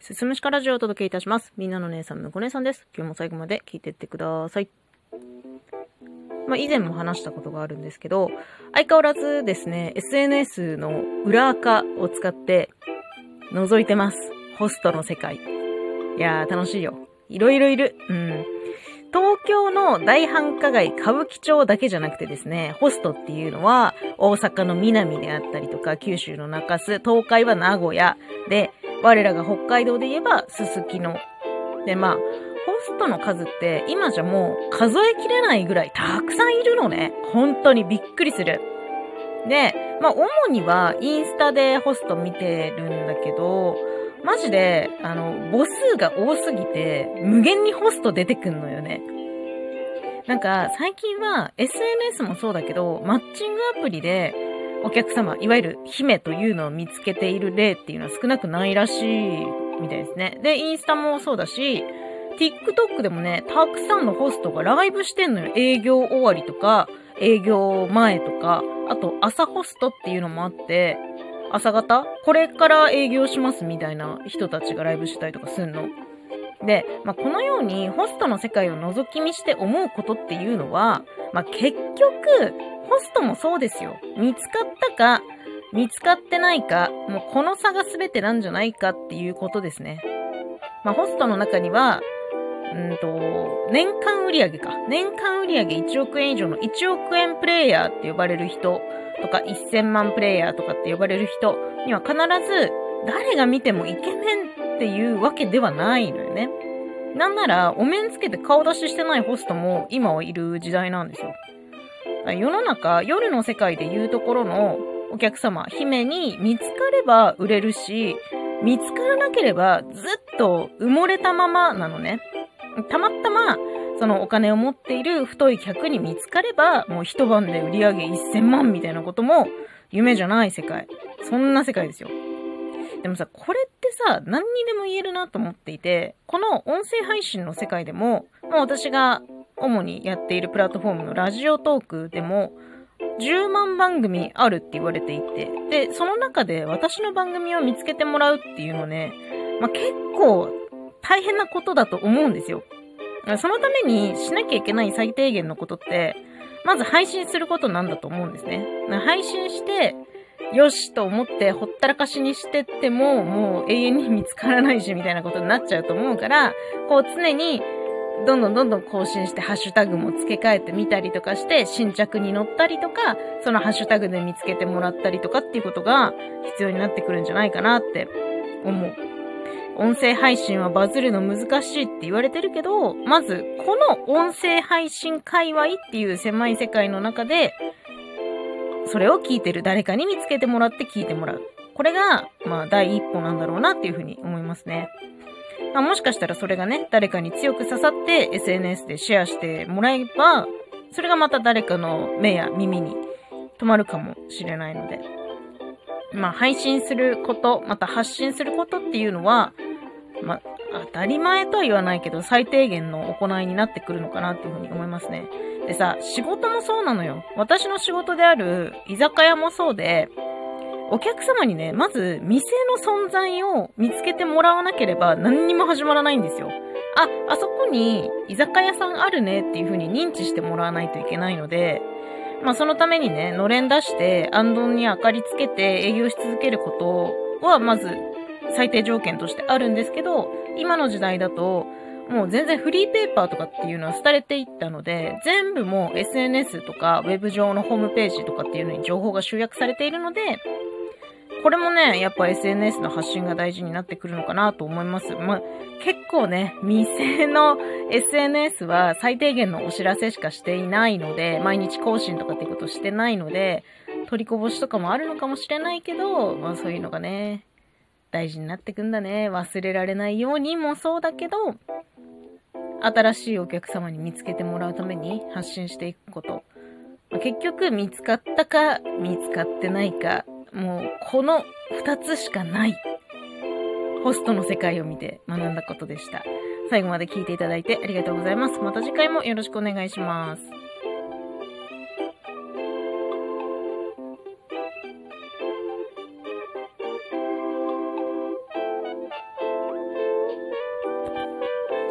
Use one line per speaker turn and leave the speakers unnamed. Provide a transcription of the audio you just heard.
すすむしかラジオをお届けいたします。みんなの姉さん、むこ姉さんです。今日も最後まで聞いてってください。まあ、以前も話したことがあるんですけど、相変わらずですね、SNS の裏垢を使って覗いてます。ホストの世界。いやー、楽しいよ。いろいろいる。うん。東京の大繁華街歌舞伎町だけじゃなくてですね、ホストっていうのは大阪の南であったりとか、九州の中洲、東海は名古屋で、我らが北海道で言えばすすきの。で、まあ、ホストの数って今じゃもう数えきれないぐらいたくさんいるのね。本当にびっくりする。で、まあ主にはインスタでホスト見てるんだけど、マジで、あの、母数が多すぎて、無限にホスト出てくんのよね。なんか、最近は SNS もそうだけど、マッチングアプリで、お客様、いわゆる姫というのを見つけている例っていうのは少なくないらしいみたいですね。で、インスタもそうだし、TikTok でもね、たくさんのホストがライブしてんのよ。営業終わりとか、営業前とか、あと朝ホストっていうのもあって、朝方これから営業しますみたいな人たちがライブしたりとかすんの。で、まあ、このようにホストの世界を覗き見して思うことっていうのは、まあ、結局、ホストもそうですよ。見つかったか、見つかってないか、もうこの差が全てなんじゃないかっていうことですね。まあ、ホストの中には、うんと、年間売上か。年間売上1億円以上の1億円プレイヤーって呼ばれる人とか1000万プレイヤーとかって呼ばれる人には必ず誰が見てもイケメンっていうわけではないのよね。なんなら、お面つけて顔出ししてないホストも今はいる時代なんですよ。世の中、夜の世界で言うところのお客様、姫に見つかれば売れるし、見つからなければずっと埋もれたままなのね。たまたま、そのお金を持っている太い客に見つかれば、もう一晩で売り上げ1000万みたいなことも夢じゃない世界。そんな世界ですよ。でもさ、これっさ、何にでも言えるなと思っていて、この音声配信の世界でも、もう私が主にやっているプラットフォームのラジオトークでも、10万番組あるって言われていて、で、その中で私の番組を見つけてもらうっていうのね、まあ、結構大変なことだと思うんですよ。そのためにしなきゃいけない最低限のことって、まず配信することなんだと思うんですね。配信して、よしと思ってほったらかしにしてっても、もう永遠に見つからないし、みたいなことになっちゃうと思うから、こう常に、どんどんどんどん更新してハッシュタグも付け替えてみたりとかして、新着に載ったりとか、そのハッシュタグで見つけてもらったりとかっていうことが必要になってくるんじゃないかなって思う。音声配信はバズるの難しいって言われてるけど、まず、この音声配信界隈っていう狭い世界の中で、それを聞いてる誰かに見つけてもらって聞いてもらう。これが、まあ、第一歩なんだろうなっていうふうに思いますね。まあ、もしかしたらそれがね、誰かに強く刺さって SNS でシェアしてもらえば、それがまた誰かの目や耳に止まるかもしれないので。まあ、配信すること、また発信することっていうのは、まあ、当たり前とは言わないけど、最低限の行いになってくるのかなっていうふうに思いますね。でさ、仕事もそうなのよ。私の仕事である居酒屋もそうで、お客様にね、まず店の存在を見つけてもらわなければ何にも始まらないんですよ。あ、あそこに居酒屋さんあるねっていう風に認知してもらわないといけないので、まあそのためにね、のれん出して、あんどんに明かりつけて営業し続けることはまず最低条件としてあるんですけど、今の時代だと、もう全然フリーペーパーとかっていうのは廃れていったので、全部もう SNS とかウェブ上のホームページとかっていうのに情報が集約されているので、これもね、やっぱ SNS の発信が大事になってくるのかなと思います。まあ、結構ね、店の SNS は最低限のお知らせしかしていないので、毎日更新とかっていうことしてないので、取りこぼしとかもあるのかもしれないけど、まあそういうのがね、大事になってくんだね。忘れられないようにもそうだけど、新しいお客様に見つけてもらうために発信していくこと。結局見つかったか見つかってないか、もうこの二つしかない。ホストの世界を見て学んだことでした。最後まで聞いていただいてありがとうございます。また次回もよろしくお願いします。